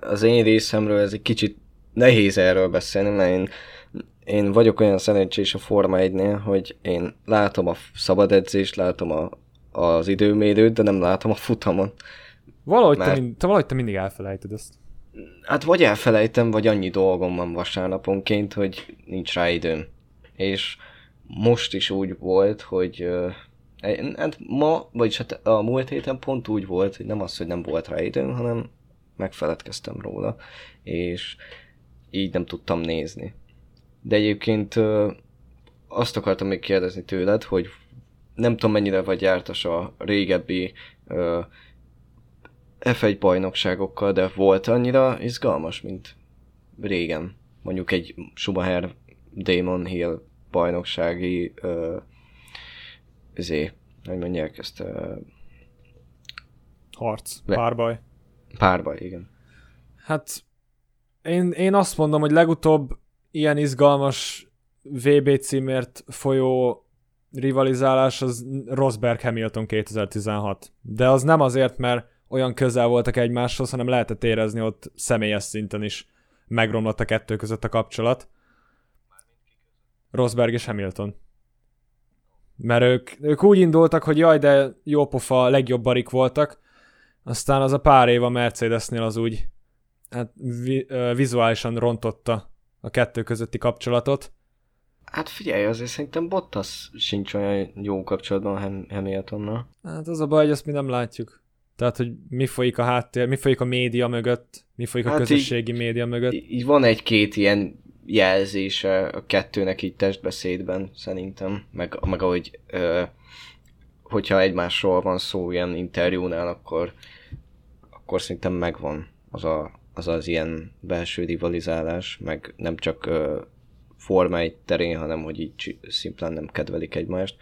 az én részemről ez egy kicsit nehéz erről beszélni, mert én, én vagyok olyan szerencsés a Forma 1-nél, hogy én látom a szabad edzést, látom a, az időmérőt, de nem látom a futamon. Valahogy, Mert... te, mind, te, valahogy te mindig elfelejted ezt. Hát vagy elfelejtem, vagy annyi dolgom van vasárnaponként, hogy nincs rá időm. És most is úgy volt, hogy hát ma, vagyis hát a múlt héten pont úgy volt, hogy nem az, hogy nem volt rá időm, hanem megfeledkeztem róla, és így nem tudtam nézni. De egyébként azt akartam még kérdezni tőled, hogy nem tudom mennyire vagy jártas a régebbi F1 bajnokságokkal, de volt annyira izgalmas, mint régen. Mondjuk egy Schumacher Damon Hill bajnoksági uh, zé, hogy mondják ezt? Uh, Harc, le- párbaj. Párbaj, igen. Hát én, én azt mondom, hogy legutóbb ilyen izgalmas VB címért folyó rivalizálás az Rosberg Hamilton 2016. De az nem azért, mert olyan közel voltak egymáshoz, hanem lehetett érezni ott személyes szinten is megromlott a kettő között a kapcsolat. Rosberg és Hamilton. Mert ők, ők úgy indultak, hogy jaj, de jópofa, legjobb barik voltak, aztán az a pár év a Mercedesnél az úgy hát, vi, vizuálisan rontotta a kettő közötti kapcsolatot. Hát figyelj, azért szerintem Bottas sincs olyan jó kapcsolatban Ham- Hamiltonnal. Hát az a baj, hogy ezt mi nem látjuk. Tehát, hogy mi folyik a háttér, mi folyik a média mögött, mi folyik hát a közösségi így, média mögött. Így van egy-két ilyen jelzése a kettőnek így testbeszédben, szerintem, meg, meg ahogy ö, hogyha egymásról van szó ilyen interjúnál, akkor, akkor szerintem megvan az, a, az az ilyen belső rivalizálás, meg nem csak ö, Forma egy terén, hanem hogy így szimplán nem kedvelik egymást.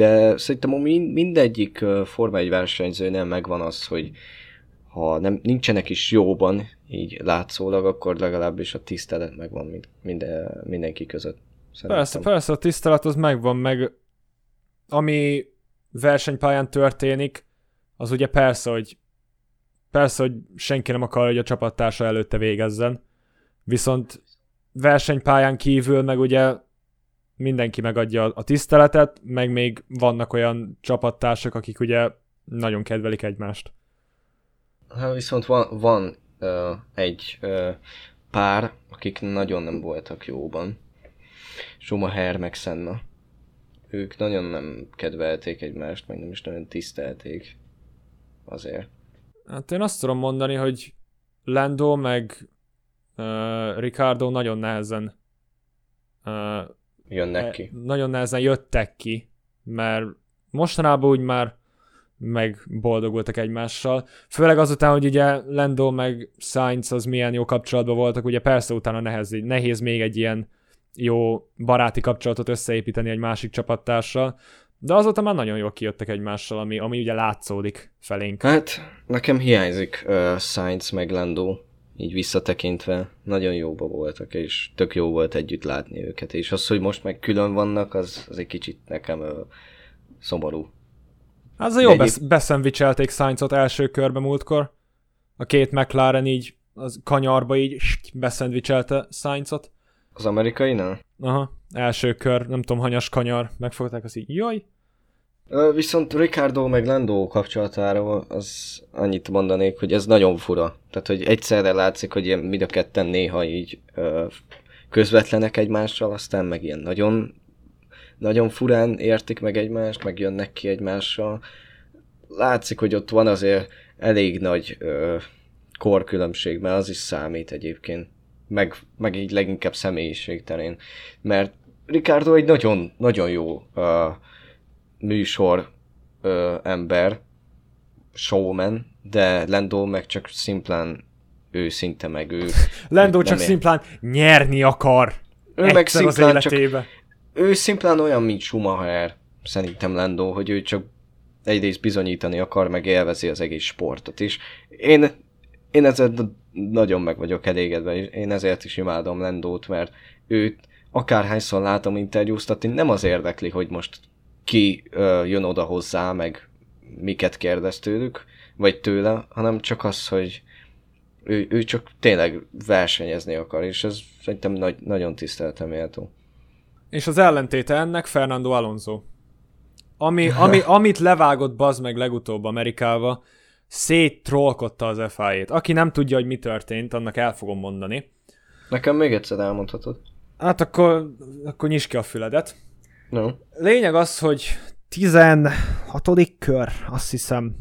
De szerintem mindegyik Forma egy versenyzőnél megvan az, hogy ha nem, nincsenek is jóban, így látszólag, akkor legalábbis a tisztelet megvan mind, minden, mindenki között. Persze, persze, a tisztelet az megvan, meg ami versenypályán történik, az ugye persze, hogy persze, hogy senki nem akar, hogy a csapattársa előtte végezzen, viszont versenypályán kívül meg ugye mindenki megadja a tiszteletet, meg még vannak olyan csapattársak, akik ugye nagyon kedvelik egymást. Hát viszont van, van uh, egy uh, pár, akik nagyon nem voltak jóban. Schumacher meg Senna. Ők nagyon nem kedvelték egymást, meg nem is nagyon tisztelték. Azért. Hát én azt tudom mondani, hogy Lando meg uh, Ricardo nagyon nehezen uh, jönnek ki. Nagyon nehezen jöttek ki, mert mostanában úgy már megboldogultak egymással. Főleg azután, hogy ugye Lando meg Sainz az milyen jó kapcsolatban voltak, ugye persze utána nehéz, nehéz még egy ilyen jó baráti kapcsolatot összeépíteni egy másik csapattársal, de azóta már nagyon jól kijöttek egymással, ami, ami ugye látszódik felénk. Hát, nekem hiányzik uh, Sainz meg Lando így visszatekintve nagyon jóba voltak, és tök jó volt együtt látni őket, és az, hogy most meg külön vannak, az, az egy kicsit nekem ö, szomorú. Az a jó, besz- egyéb... beszendvicselték Sainzot első körbe múltkor. A két McLaren így az kanyarba így beszendvicselte Sainzot. Az amerikai, Aha, első kör, nem tudom, hanyas kanyar, megfogták az így, jaj, Viszont Ricardo meg Lando kapcsolatáról az annyit mondanék, hogy ez nagyon fura. Tehát, hogy egyszerre látszik, hogy ilyen mind a ketten néha így ö, közvetlenek egymással, aztán meg ilyen nagyon, nagyon furán értik meg egymást, meg jönnek ki egymással. Látszik, hogy ott van azért elég nagy ö, korkülönbség, mert az is számít egyébként. Meg, meg így leginkább személyiség terén. Mert Ricardo egy nagyon, nagyon jó ö, műsor ö, ember, showman, de Lando meg csak szimplán őszinte meg ő. Lando csak ér. szimplán nyerni akar. Ő meg szimplán az csak, ő szimplán olyan, mint Schumacher, szerintem Lando, hogy ő csak egyrészt bizonyítani akar, meg élvezi az egész sportot is. Én, én ezzel nagyon meg vagyok elégedve, és én ezért is imádom Lendót, mert őt akárhányszor látom interjúztatni, nem az érdekli, hogy most ki ö, jön oda hozzá, meg miket kérdez tőlük, vagy tőle, hanem csak az, hogy ő, ő csak tényleg versenyezni akar, és ez szerintem nagy, nagyon tiszteletem méltó. És az ellentéte ennek Fernando Alonso. Ami, ami, amit levágott bazd meg legutóbb Amerikába, széttrollkodta az FIA-t. Aki nem tudja, hogy mi történt, annak el fogom mondani. Nekem még egyszer elmondhatod. Hát akkor, akkor nyisd ki a füledet. No. Lényeg az, hogy 16. kör, azt hiszem.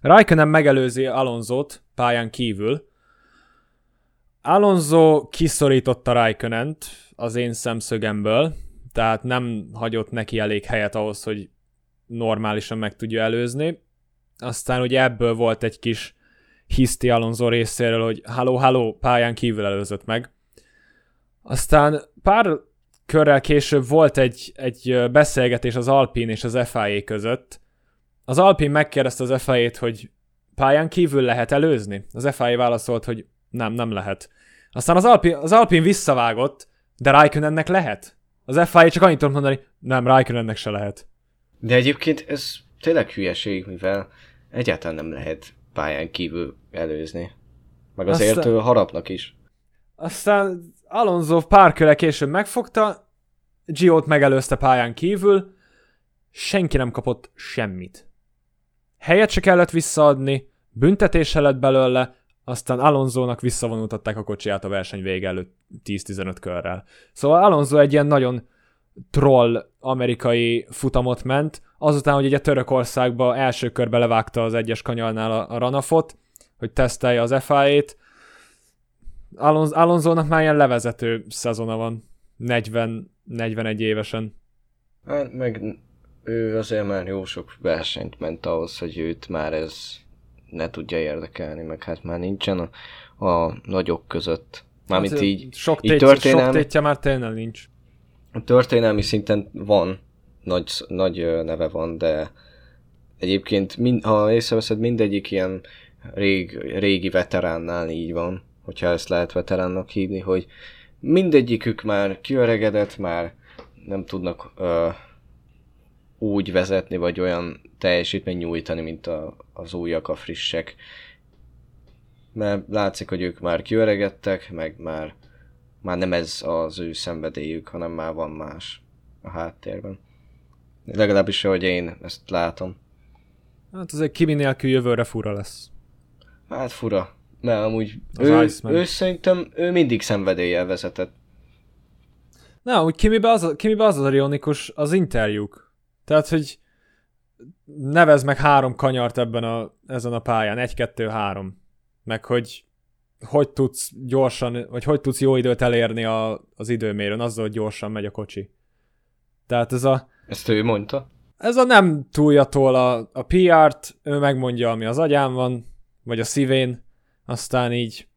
Raikkonen megelőzi Alonzót pályán kívül. Alonso kiszorította Raikkonent az én szemszögemből, tehát nem hagyott neki elég helyet ahhoz, hogy normálisan meg tudja előzni. Aztán ugye ebből volt egy kis hiszti Alonso részéről, hogy halló, halló, pályán kívül előzött meg. Aztán pár körrel később volt egy, egy beszélgetés az Alpin és az FIA között. Az Alpin megkérdezte az FIA-t, hogy pályán kívül lehet előzni? Az FIA válaszolt, hogy nem, nem lehet. Aztán az Alpin, az Alpin visszavágott, de Raikkonennek lehet. Az FIA csak annyit tud mondani, nem, Raikkonennek se lehet. De egyébként ez tényleg hülyeség, mivel egyáltalán nem lehet pályán kívül előzni. Meg azért Aztán... harapnak is. Aztán Alonso pár köre később megfogta, Giot megelőzte pályán kívül, senki nem kapott semmit. Helyet se kellett visszaadni, büntetése lett belőle, aztán Alonzónak visszavonultatták a kocsiját a verseny vége előtt 10-15 körrel. Szóval Alonso egy ilyen nagyon troll amerikai futamot ment, azután, hogy ugye Törökországba első körbe levágta az egyes kanyarnál a, a Ranafot, hogy tesztelje az FIA-t. Alonz, Alonzónak már ilyen levezető szezona van, 40-41 évesen. Hát meg ő azért már jó sok versenyt ment ahhoz, hogy őt már ez ne tudja érdekelni, meg hát már nincsen a, a nagyok között. Mármint hát, így, sok, így történelmi, sok tétje már tényleg nincs. A történelmi szinten van, nagy, nagy neve van, de egyébként, mind, ha észreveszed, mindegyik ilyen rég, régi veteránnál így van, hogyha ezt lehet veteránnak hívni, hogy mindegyikük már kiöregedett, már nem tudnak uh, úgy vezetni, vagy olyan teljesítmény nyújtani, mint a, az újak, a frissek. Mert látszik, hogy ők már kiöregedtek, meg már, már nem ez az ő szenvedélyük, hanem már van más a háttérben. Legalábbis, ahogy én ezt látom. Hát azért Kimi nélkül jövőre fura lesz. Hát fura. Mert amúgy az ő, ő szerintem ő mindig szenvedéllyel vezetett. Na, úgy Kimibe az, Kimibe az az ironikus az interjúk. Tehát, hogy nevez meg három kanyart ebben a, ezen a pályán, egy, kettő, három. Meg hogy hogy tudsz gyorsan, vagy hogy tudsz jó időt elérni a, az időmérőn, azzal, hogy gyorsan megy a kocsi. Tehát ez a... Ezt ő mondta? Ez a nem túljatól a, a PR-t, ő megmondja, ami az agyán van, vagy a szívén, aztán így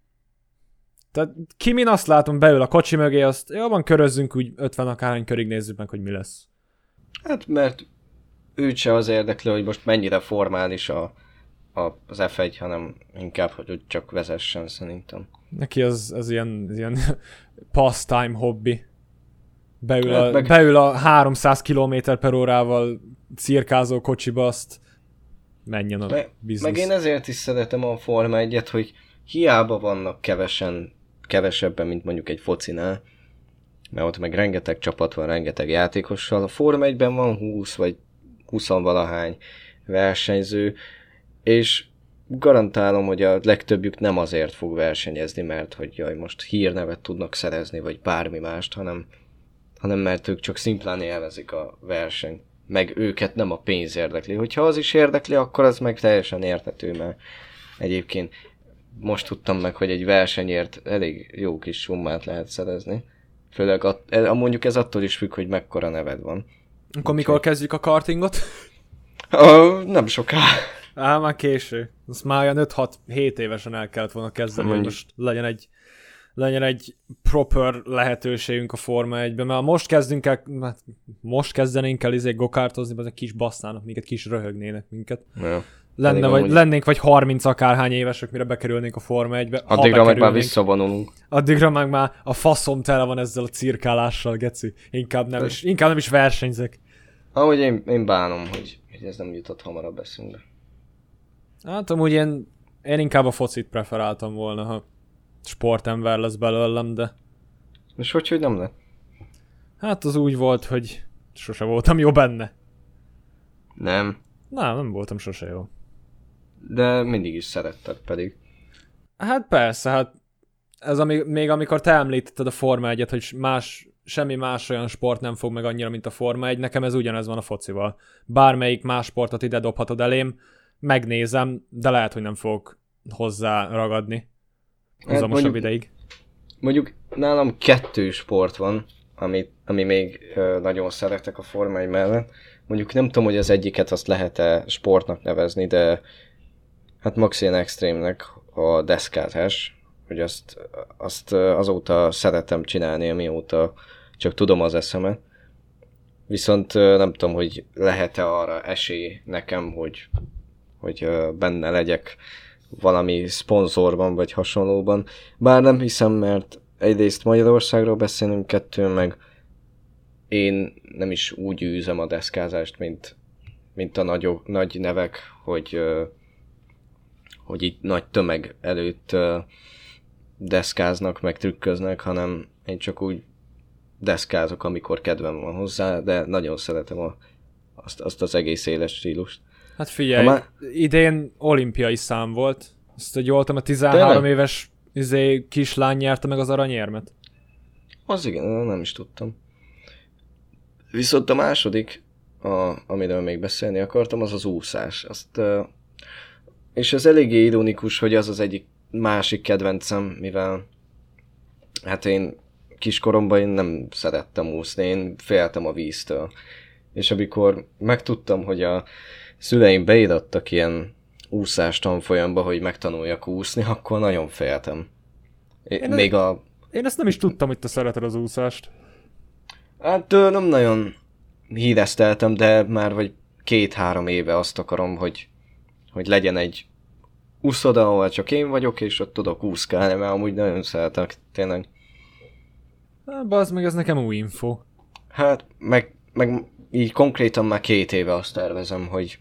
tehát Kimin azt látom, beül a kocsi mögé, azt jobban körözzünk, úgy 50 akárhány körig nézzük meg, hogy mi lesz. Hát mert őt se az érdekli, hogy most mennyire formális a, a, az F1, hanem inkább, hogy csak vezessen szerintem. Neki az, az ilyen, az ilyen pastime hobbi. Beül hát a, meg... beül a 300 km per órával cirkázó kocsiba, azt menjen a Me, biznisz. Meg én ezért is szeretem a Forma 1 hogy hiába vannak kevesen, kevesebben, mint mondjuk egy focinál, mert ott meg rengeteg csapat van, rengeteg játékossal. A Forma 1-ben van 20 vagy 20 valahány versenyző, és garantálom, hogy a legtöbbjük nem azért fog versenyezni, mert hogy jaj, most hírnevet tudnak szerezni, vagy bármi mást, hanem, hanem mert ők csak szimplán élvezik a versenyt meg őket nem a pénz érdekli. Hogyha az is érdekli, akkor az meg teljesen értető, mert egyébként most tudtam meg, hogy egy versenyért elég jó kis summát lehet szerezni. Főleg a, a, mondjuk ez attól is függ, hogy mekkora neved van. Akkor mikor kezdjük a kartingot? A, nem soká. Á, már késő. Azt már olyan 5-6-7 évesen el kellett volna kezdeni, hogy most legyen egy legyen egy proper lehetőségünk a Forma 1-ben, mert most kezdünk el, hát most kezdenénk el izé gokártozni, ezek kis bassznának minket, kis röhögnének minket. Ja. Lenne, vagy, amúgy... lennénk vagy 30 akárhány évesek, mire bekerülnénk a Forma 1-be. Addigra meg már visszavonulunk. Addigra meg már a faszom tele van ezzel a cirkálással, geci. Inkább nem, is, inkább nem is versenyzek. Ahogy én, én bánom, hogy, hogy ez nem jutott hamarabb eszünkbe. Hát amúgy én, én inkább a focit preferáltam volna, ha sportember lesz belőlem, de... És hogy, hogy nem lett? Hát az úgy volt, hogy sose voltam jó benne. Nem. Nem, nem voltam sose jó. de mindig is szeretted pedig. Hát persze, hát ez ami, még amikor te említetted a Forma 1 hogy más, semmi más olyan sport nem fog meg annyira, mint a Forma 1, nekem ez ugyanez van a focival. Bármelyik más sportot ide dobhatod elém, megnézem, de lehet, hogy nem fogok hozzá ragadni hozamosabb hát ideig. Mondjuk nálam kettő sport van, ami, ami még ö, nagyon szeretek a Forma 1 mellett. Mondjuk nem tudom, hogy az egyiket azt lehet-e sportnak nevezni, de hát Maxine Extreme-nek a deszkázás, hogy azt, azt azóta szeretem csinálni, amióta csak tudom az eszemet. Viszont nem tudom, hogy lehet-e arra esély nekem, hogy, hogy benne legyek valami szponzorban vagy hasonlóban. Bár nem hiszem, mert egyrészt Magyarországról beszélünk, kettő meg én nem is úgy űzem a deszkázást, mint, mint a nagy, nagy nevek, hogy, hogy itt nagy tömeg előtt deszkáznak, meg trükköznek, hanem én csak úgy deszkázok, amikor kedvem van hozzá, de nagyon szeretem a, azt, azt az egész éles stílust. Hát figyelj, már... idén olimpiai szám volt. Azt, hogy jól a 13 Tényleg? éves izé, kislány nyerte meg az aranyérmet. Az igen, nem is tudtam. Viszont a második, a, amiről még beszélni akartam, az az úszás. Azt, és ez eléggé ironikus, hogy az az egyik másik kedvencem, mivel hát én kiskoromban én nem szerettem úszni, én féltem a víztől. És amikor megtudtam, hogy a szüleim beirattak ilyen úszás tanfolyamba, hogy megtanuljak úszni, akkor nagyon féltem. Én Még a... Én ezt nem is tudtam, hogy te szereted az úszást. Hát nem nagyon híreszteltem, de már vagy két-három éve azt akarom, hogy, hogy legyen egy úszoda, ahol csak én vagyok, és ott tudok úszkálni, mert amúgy nagyon szeretek, tényleg. Bazd meg, ez nekem új info. Hát, meg, meg így konkrétan már két éve azt tervezem, hogy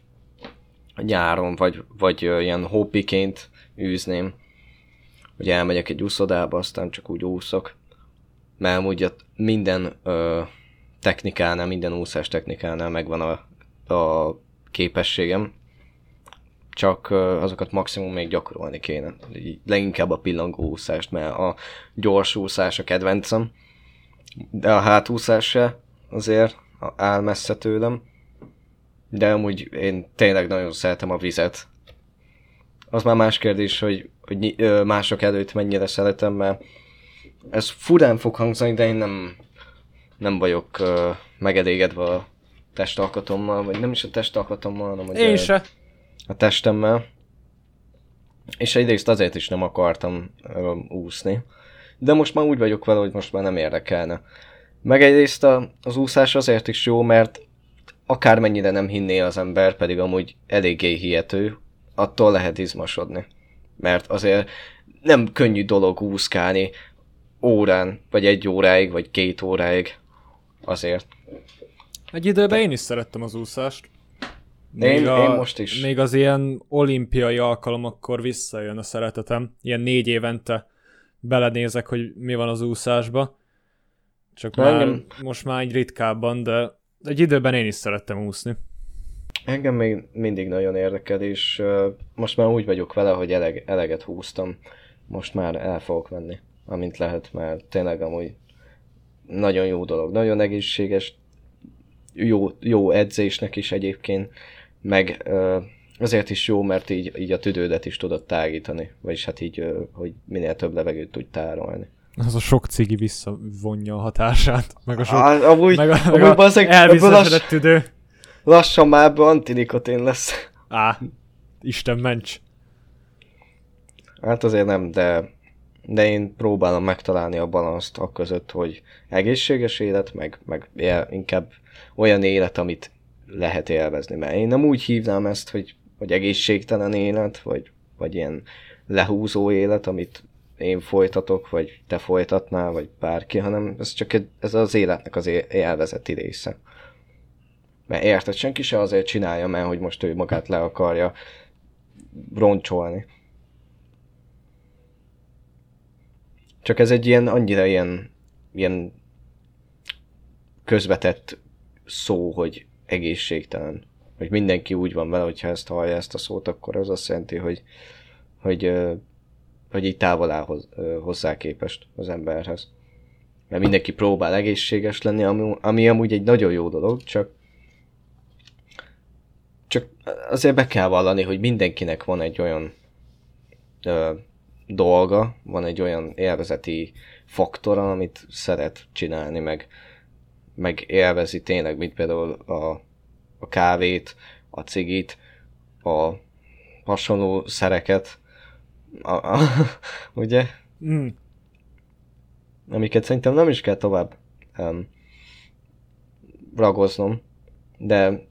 nyáron, vagy, vagy ilyen hobbiként űzném, hogy elmegyek egy úszodába, aztán csak úgy úszok. Mert amúgy minden ö, technikánál, minden úszás technikánál megvan a, a képességem, csak azokat maximum még gyakorolni kéne. Leginkább a pillangó úszást, mert a gyors úszás a kedvencem, de a hátúszás se azért áll messze tőlem. De amúgy én tényleg nagyon szeretem a vizet. Az már más kérdés, hogy, hogy mások előtt mennyire szeretem, mert ez furán fog hangzani, de én nem, nem vagyok uh, megelégedve a testalkatommal, vagy nem is a testalkatommal, hanem a, én se. a testemmel. És egyrészt azért is nem akartam uh, úszni. De most már úgy vagyok vele, hogy most már nem érdekelne. Meg egyrészt a, az úszás azért is jó, mert akármennyire nem hinné az ember, pedig amúgy eléggé hihető, attól lehet izmosodni. Mert azért nem könnyű dolog úszkálni órán, vagy egy óráig, vagy két óráig. Azért. Egy időben én is szerettem az úszást. Még én, a, én most is. Még az ilyen olimpiai alkalomakkor visszajön a szeretetem. Ilyen négy évente belenézek, hogy mi van az úszásba. Csak már, engem... most már egy ritkábban, de egy időben én is szerettem úszni. Engem még mindig nagyon érdekel, és most már úgy vagyok vele, hogy eleg, eleget húztam. Most már el fogok venni, amint lehet, mert tényleg amúgy nagyon jó dolog, nagyon egészséges, jó, jó edzésnek is egyébként, meg azért is jó, mert így, így a tüdődet is tudod tágítani, vagyis hát így, hogy minél több levegőt tudj tárolni. Az a sok cigi visszavonja a hatását, meg a sok, Á, amúgy, meg a, meg amúgy a elvisszasedett tüdő. Lassan már ebből antinikotin lesz. Á, Isten ments. Hát azért nem, de, de én próbálom megtalálni a balanszt a között, hogy egészséges élet, meg, meg inkább olyan élet, amit lehet élvezni. Mert én nem úgy hívnám ezt, hogy, hogy egészségtelen élet, vagy, vagy ilyen lehúzó élet, amit én folytatok, vagy te folytatnál, vagy bárki, hanem ez csak egy, ez az életnek az élvezeti része. Mert érted, senki se azért csinálja, mert hogy most ő magát le akarja roncsolni. Csak ez egy ilyen, annyira ilyen, ilyen közvetett szó, hogy egészségtelen. hogy mindenki úgy van vele, hogyha ezt hallja ezt a szót, akkor az azt jelenti, hogy, hogy, hogy így távol áll hozzá képest az emberhez. Mert mindenki próbál egészséges lenni, ami, ami amúgy egy nagyon jó dolog, csak csak azért be kell vallani, hogy mindenkinek van egy olyan ö, dolga, van egy olyan élvezeti faktora, amit szeret csinálni, meg, meg élvezi tényleg, mint például a, a kávét, a cigit, a hasonló szereket, a, a, ugye? Mm. Amiket szerintem nem is kell tovább um, ragoznom, de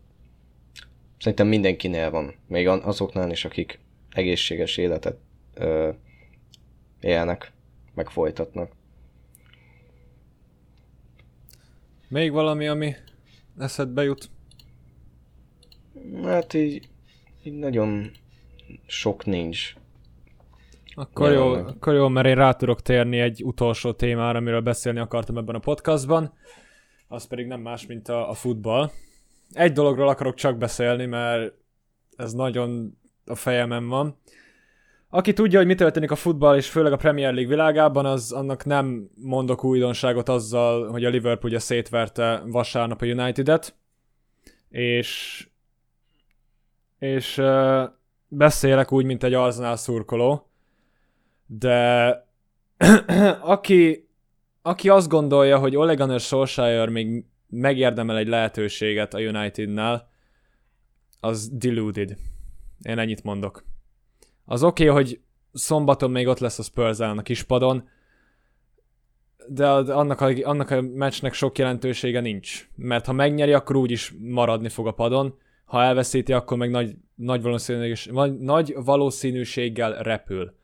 szerintem mindenkinél van, még azoknál is, akik egészséges életet ö, élnek, meg folytatnak. Még valami, ami eszedbe jut? Hát így, így nagyon sok nincs. Akkor jó, akkor jó, mert én rá tudok térni egy utolsó témára, amiről beszélni akartam ebben a podcastban. Az pedig nem más, mint a, a futball. Egy dologról akarok csak beszélni, mert ez nagyon a fejemen van. Aki tudja, hogy mi történik a futball, és főleg a Premier League világában, az annak nem mondok újdonságot azzal, hogy a Liverpool ugye szétverte vasárnap a United-et, és és uh, beszélek úgy, mint egy Arsenal szurkoló, de aki, aki azt gondolja, hogy Ole Gunnar Solskjaer még megérdemel egy lehetőséget a Unitednál, az deluded. Én ennyit mondok. Az oké, okay, hogy szombaton még ott lesz a Spurs a kispadon, de annak a, annak a meccsnek sok jelentősége nincs. Mert ha megnyeri, akkor úgy is maradni fog a padon, ha elveszíti, akkor meg nagy, nagy, valószínűség, nagy valószínűséggel repül.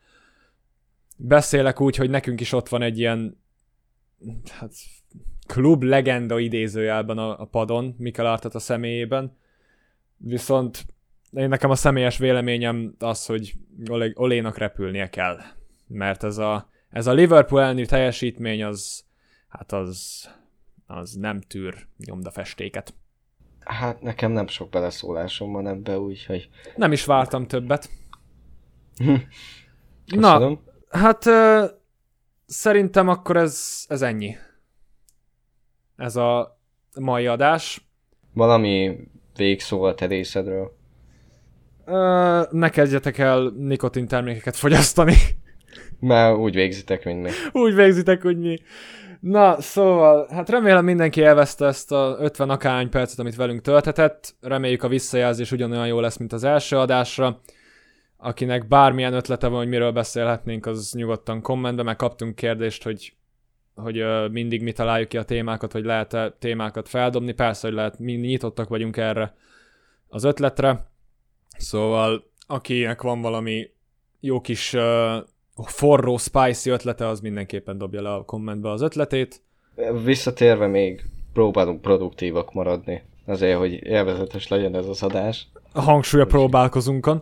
Beszélek úgy, hogy nekünk is ott van egy ilyen hát, klub legenda idézőjelben a, a padon, Mikel a személyében. Viszont én nekem a személyes véleményem az, hogy Olé, Olénak repülnie kell. Mert ez a, ez a Liverpool elnő teljesítmény az, hát az, az nem tűr nyomdafestéket. Hát nekem nem sok beleszólásom van ebbe, úgyhogy... Nem is vártam többet. Na, hát uh, szerintem akkor ez, ez ennyi. Ez a mai adás. Valami végszó a te részedről. Uh, ne kezdjetek el nikotin termékeket fogyasztani. Mert úgy végzitek, mint mi. úgy végzitek, hogy mi. Na, szóval, hát remélem mindenki elveszte ezt a 50 akány percet, amit velünk tölthetett. Reméljük a visszajelzés ugyanolyan jó lesz, mint az első adásra. Akinek bármilyen ötlete van, hogy miről beszélhetnénk, az nyugodtan kommentbe, meg kaptunk kérdést, hogy, hogy mindig mi találjuk ki a témákat, hogy lehet-e témákat feldobni. Persze, hogy lehet, mi nyitottak vagyunk erre az ötletre. Szóval, akinek van valami jó kis uh, forró, spicy ötlete, az mindenképpen dobja le a kommentbe az ötletét. Visszatérve még próbálunk produktívak maradni, azért, hogy élvezetes legyen ez az adás. A hangsúly a próbálkozunkon.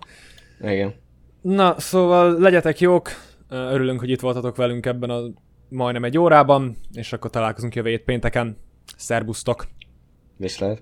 Igen. Na, szóval legyetek jók, örülünk, hogy itt voltatok velünk ebben a majdnem egy órában, és akkor találkozunk jövő pénteken. Szerbusztok! Viszlát!